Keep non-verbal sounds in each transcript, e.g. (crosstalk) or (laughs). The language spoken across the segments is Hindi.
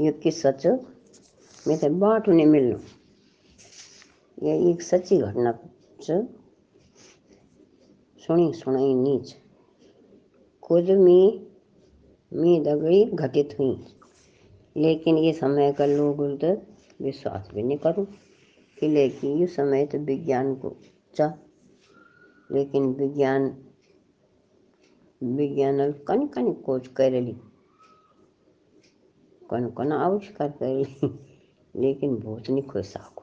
ये किस्सा च मेथे बाँटू नहीं मिलना ये एक सच्ची घटना सुनी, सुनाई नीच खुद मी मी दगड़ी घटित हुई। लेकिन ये समय का लोग तो विश्वास भी नहीं करूँ कि लेकिन ये समय तो विज्ञान को चा। लेकिन विज्ञान विज्ञान कन कन खोज करेली कन कन आविष्कार करेली (laughs) लेकिन भूत नहीं सको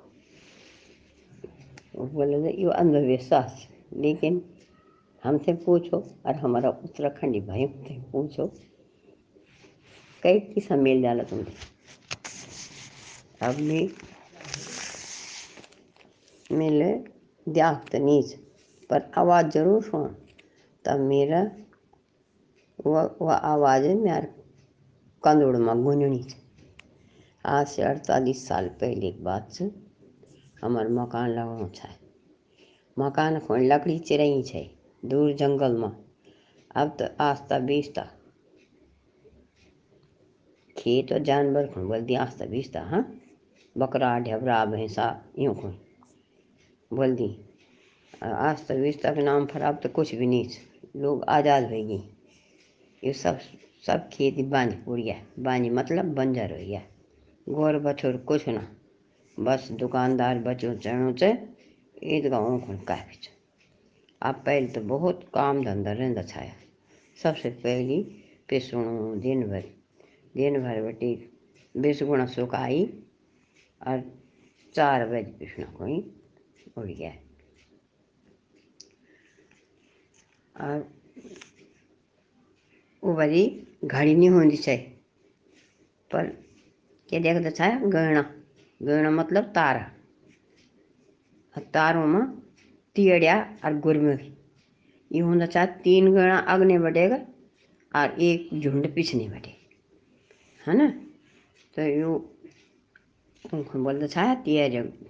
वो बोले ये अंधविश्वास लेकिन हमसे पूछो, और हमारा उत्तराखंडी भाई से पूछो, कई किस्सा मिल जाला तुमसे अब भी मिले द्याख्त नीच पर आवाज़ ज़रूर सुन। तब मेरा वह आवाज़ मेरे कंदुड़ में गुंजनी आज से अड़तालीस साल पहले की बात से हमार मकान लगनो है मकान को लकड़ी चिरई है दूर जंगल में। अब तो आस्ता बीसता खेत और जानवर को बोल दिया आस्ता बीसता हाँ? बकरा, ढबरा, भैंसा यूँ को बोल दी आस्ता बीसता के नाम पर अब तो कुछ भी नहीं लोग आज़ाद गई। ये सब सब खेती बांझ पूर गया बांझ मतलब बंजर हो गया। गोर बछोर कुछ ना, बस दुकानदार बचो चढ़ो चे ईदगाहों को काफ़ी अब पहले तो बहुत काम धंधा रहता छाया सबसे पहली पिसणू दिन भर दिन भर बटी बीस गुणा सुखाई और चार बजे पिसना कोई उड़ गया। और वो बड़ी घड़ी नहीं होनी चाहिए पर क्या देखता छाया गहना गहना मतलब तारा। तारों में तीड़िया और गुरमुखी ये होना चाहे तीन गणा अगने बढ़ेगा और एक झुंड पिछने बढ़ेगा है ना? तो यो बोलता छाया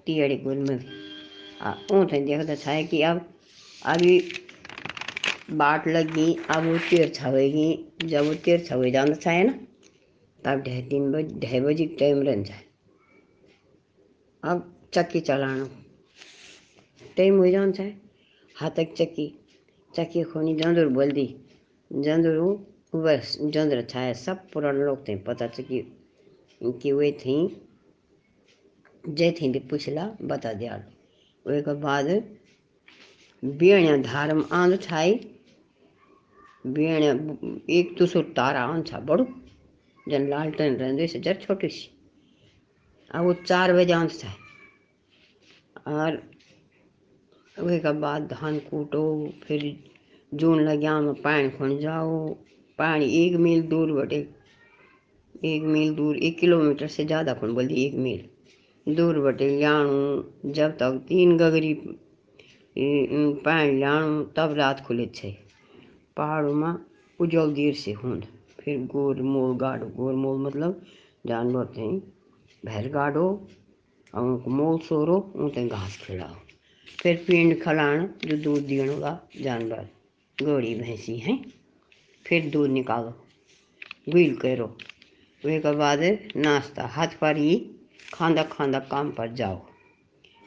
तियड़ी गुरमुखी आ ऊँट देखता छाया कि अब, अभी बाट लगी, अब वो तीर छवेगी। जब वो तीर छवे जाना चाहे ना, तब ढाई तीन बजे, ढाई बजे टाइम रह जाए। अब चक्की चलाना। टाइम हो जान चाहे हाथक चक्की। चक्की खोनी जंदुर बोल दी। जंदुर बस जंदुर छाया। सब पुराने लोग थे, पता चकी कि वे थी। जे थी भी पूछला, बता दिया वे के बाद बेणिया धार में आंद छाई। बेणिया एक दूसरो तारा आंद छा, बड़ो। जन लालटेन रहते से जर छोटी सी। अब वो चार बजे आंद छाई और वे के बाद धान कूटो, फिर जून लग्या में पानी खोन जाओ। पानी एक मील दूर बटे एक मील दूर, एक किलोमीटर से ज़्यादा खोन बोल एक मील। दूर बटे लियाणू, जब तक तीन गगरी पानी लियाणू, तब रात खुले छे। पहाड़ों में उजल देर से हुंद। फिर गोर मोल गाड़ो। गोर मोल मतलब जानवर थे भैर गाड़ो और मोल सोरो उनते घास खिलाओ फिर पिंड खलाण जो दूध देने वाला जानवर गोड़ी भैंसी, हैं? फिर दूध निकालो। गुल करो। वे के बाद नाश्ता। हाथ पर ही खांदा खांदा काम पर जाओ।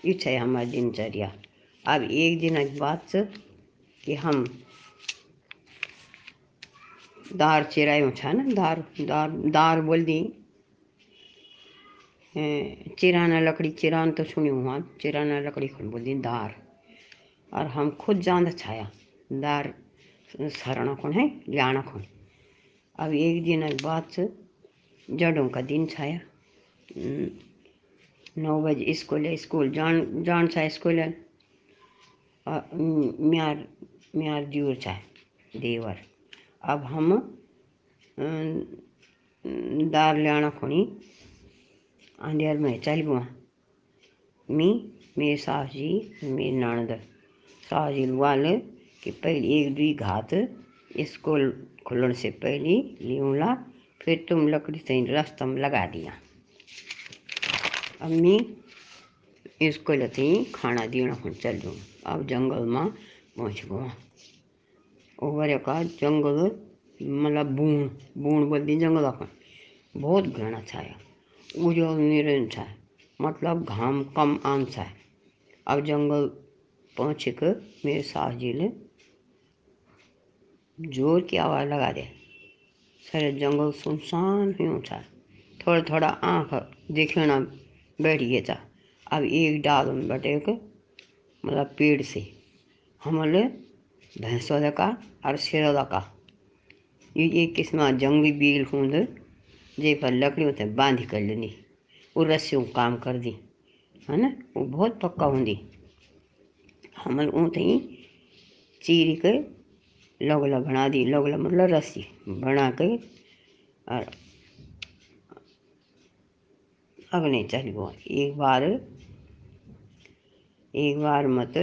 ये हमारी दिनचर्या। अब एक दिन बात से कि हम दार चिरायो छा ना, दार दार दार बोल दी चिराना लकड़ी, चिरान तो सुनी हुआ, चिराना लकड़ी खुन बोल दी दार। और हम खुद जान छाया, दार सरणा खुन है लियाना खुन। अब एक दिन की बात से जड़ों का दिन छाया। नौ बजे स्कूल स्कूल जान जान छा स्कूल। म्यार म्यार दियोर छा देवर। अब हम दार लियाना खुनी। अंधेर में चल बुआ। मी, मेरे सास जी, मेरे ननद। सास जी वाले कि पहले एक दुई घात स्कूल खुलने से पहले लियूला फिर तुम लकड़ी से रास्ता में लगा दिया। अम्मी स्कूल थी खाना हूँ चल जाऊँ अब जंगल में पहुँच गया ओवर का जंगल मतलब बूण बूण बोलती जंगल का बहुत घना छाया उजो निरन छा। मतलब घाम कम आम छा। अब जंगल पहुँच कर मेरे सास जी ने ज़ोर की आवाज़ लगा दे। सारे जंगल सुनसान हुआ था थोड़ा थोड़ा आँख देखना बैठ गया था अब एक डाल में बैठे के मतलब पेड़ से। हमले भैंसों का और शेरों का ये एक किस्म जंगली बील हूँ जे पर लकड़ी होते बांधी कर लेनी वो रस्सियों काम कर दी, है ना? वो बहुत पक्का होंगी हमल ऊँ थी चीर के लगला बना दी, लगला मतलब रस्सी बना के, और अगने चल गो। एक बार एक बार मत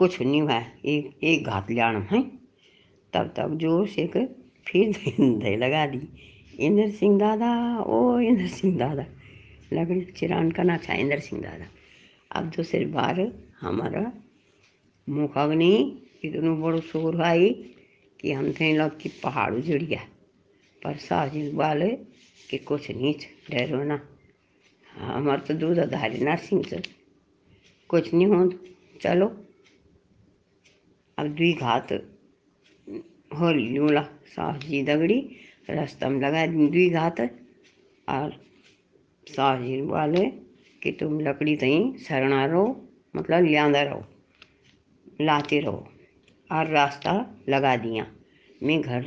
कुछ नहीं हुआ एक एक घात लियाण है। तब तब ज़ोर से के फिर दे लगा दी। इंद्र सिंह दादा, ओ इंद्र सिंह दादा। लकड़ी चिरान करना था इंद्र सिंह दादा। अब दूसरी बार हमारा मुख अग्नि, इतनो बड़ो शोर आई कि हम थे लग कि पहाड़ उजड़ गया। पर साजिश वाले कि कुछ नीच डरो ना। हमार तो दूध धारी नरसिंह से। कुछ नहीं हो चलो। अब दुई घात हो लूला सास जी दगड़ी रास्ता में लगा दी दुई घात, और सास जी वाले कि तुम लकड़ी तई सरना रहो मतलब लियांदा रहो, लाते रहो, और रास्ता लगा दिया। मैं घर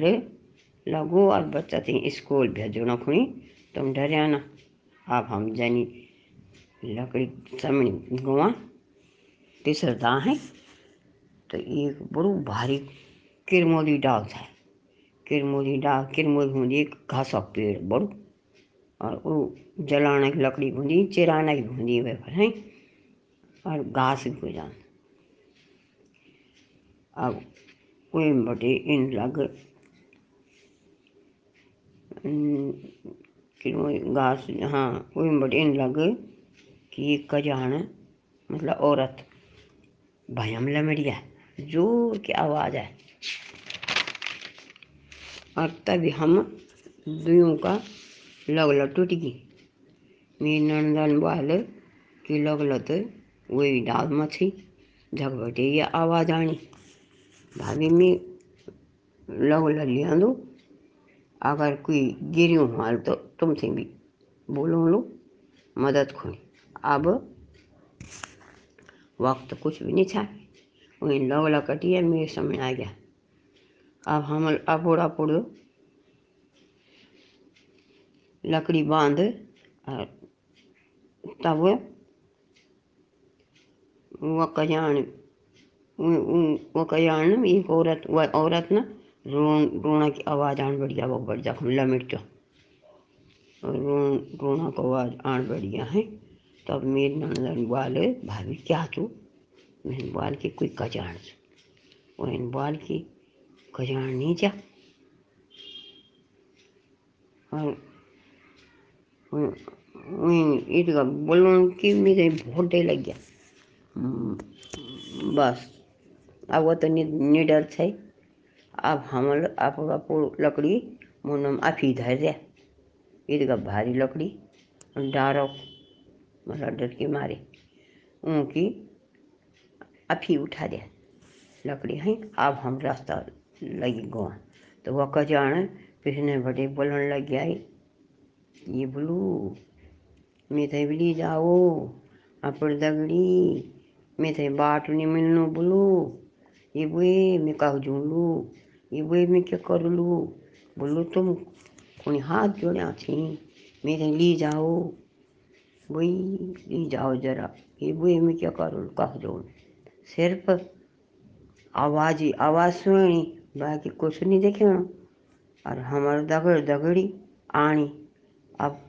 लगो और बच्चा थी स्कूल भेजो ना खुणी, तुम डरिया ना। अब हम जानी लकड़ी समझ गुआ तीसरा है। तो एक बड़ू भारी किरमोली डाल था। किरमोली डाल, किरमोली होंगी एक घासा पेड़ बड़ू। और वो जलाने की लकड़ी होंगी चिराने की होंगी वे है? और घास भी जान अब वही बटे इन लग घास हाँ वही बटे इन लग कि कजान मतलब औरत, भयम लमड़िया। ज़ोर की आवाज़ है। और तभी हम दुयों का लगला टूट गई। मेरी नंदन वाले की लगलत वही डाल मछी झगबटे ये आवाज़ आनी। भाभी में लगला लिया दो अगर कोई गिरी हाल तो तुमसे भी बोलो लो, मदद खोई अब वक्त कुछ भी नहीं था। वही लगला कटिया मेरे समय आ गया। अब हम अपुड़ अपुड़ लकड़ी बाँध और तब वह कजान वो कजान एक औरत वह औरत ना, रोन की आवाज़ आन वो लमिट जो रोन को आवाज़ आन बढ़िया है, तब मेरे नंदन बाल भाभी, क्या तू? मैंने बाल की कोई कजान वह बाल की कजान नहीं जा और ईदगा बोलने की मेरे बहुत डर लग गया। बस। अब वो तो निडर थे। अब हम आप लकड़ी मुनम आफी धैर्य ईदगा भारी लकड़ी, डारो मतलब डर के मारे। उनकी अफी उठा दे। लकड़ी, है, अब हम रास्ता लगी गोवा तो वह कजान पिछने बड़े बोलन लग गया, ये बोलू मैं थे बिली जाओ अपड़ दगड़ी मैं थे बाट नहीं मिलनो बोलू, ये बुए मैं कह जूलू ये बुए मैं क्या कर लू, बोलू तुम कोई हाथ जोड़ा थी मैं थे ली जाओ वही ली जाओ जरा, ये बुए मैं क्या करूँ, कह जोड़ सिर्फ़ आवाज़ ही आवाज़ सुनी बाकी कुछ नहीं देखे और हमारे दगड़ दगड़ी आनी अब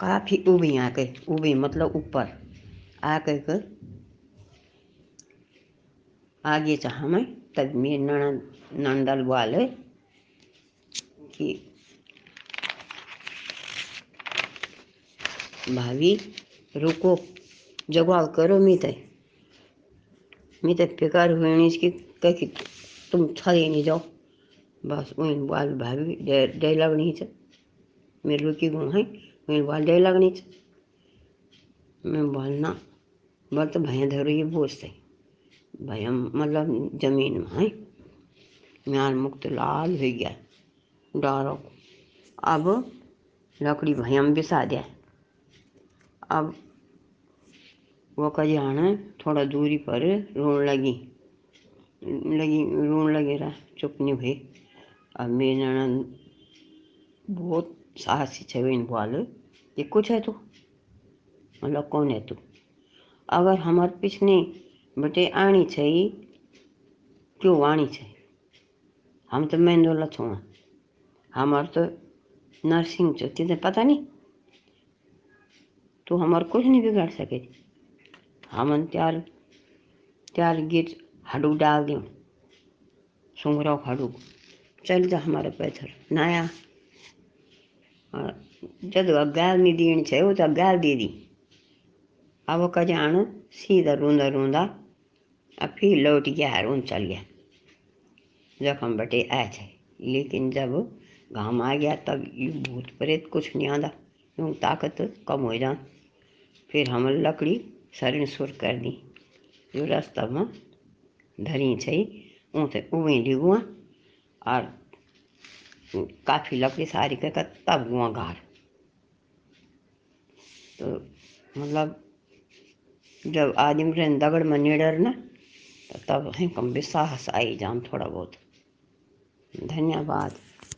काफ़ी ऊबी आके, ऊबी मतलब ऊपर। आके कर आगे चाह मैं तब मेरे ननद, नंदल वाले कि, भाभी, रुको जवाब करो मीते तो बेकार हुए इसकी कह कि तुम छड़े नहीं जाओ। बस वही बाल भाभी, डे लगनी है। मेरे रुकी गूँ है मेरे बाल दे लगनी मैं बोलना बल तो भैया धरो ये बोझते भैया मतलब ज़मीन में है। म्यान मुक्त लाल हो गया। डारो। अब लकड़ी भैया में बिसा दिया अब वो आना थोड़ा दूरी पर रोन लगी। लगी रोन लगे रहा चुप नहीं हुई अब मेरी ननद बहुत साहसी छे इन बोल। ये कुछ है तू? मतलब कौन है तू? अगर हमार पिछने बटे आनी छई क्यों आनी छे हम तो मेंदोला छो। हमार तो नर्सिंग छो पता नहीं? तू हमार कुछ नहीं बिगाड़ सके। हमन त्यार त्यार गिर हडू डाल दूँ सुंगरा हडू चल जा हमारे पैथर, नया। जब गाल नहीं दीनी चाहिए वो तो गाल दे दी। अब का जान सीधा रोंदा रोंदा, अब फिर लौट गया रोन चल गया। जख्म बटे आए थे लेकिन जब घाम आ गया, तब ये भूत प्रेत कुछ नहीं आता यूँ ताकत कम हो जा फिर हम लकड़ी सुर कर दी। जो रास्ता में धरी छई, ऊँ ते उवें और काफ़ी लकड़ी सारी कर तब गुआ घर। तो मतलब जब आदमी रहे दगड़ में निडर न तो तब है कम साहस आई जाम थोड़ा बहुत। धन्यवाद।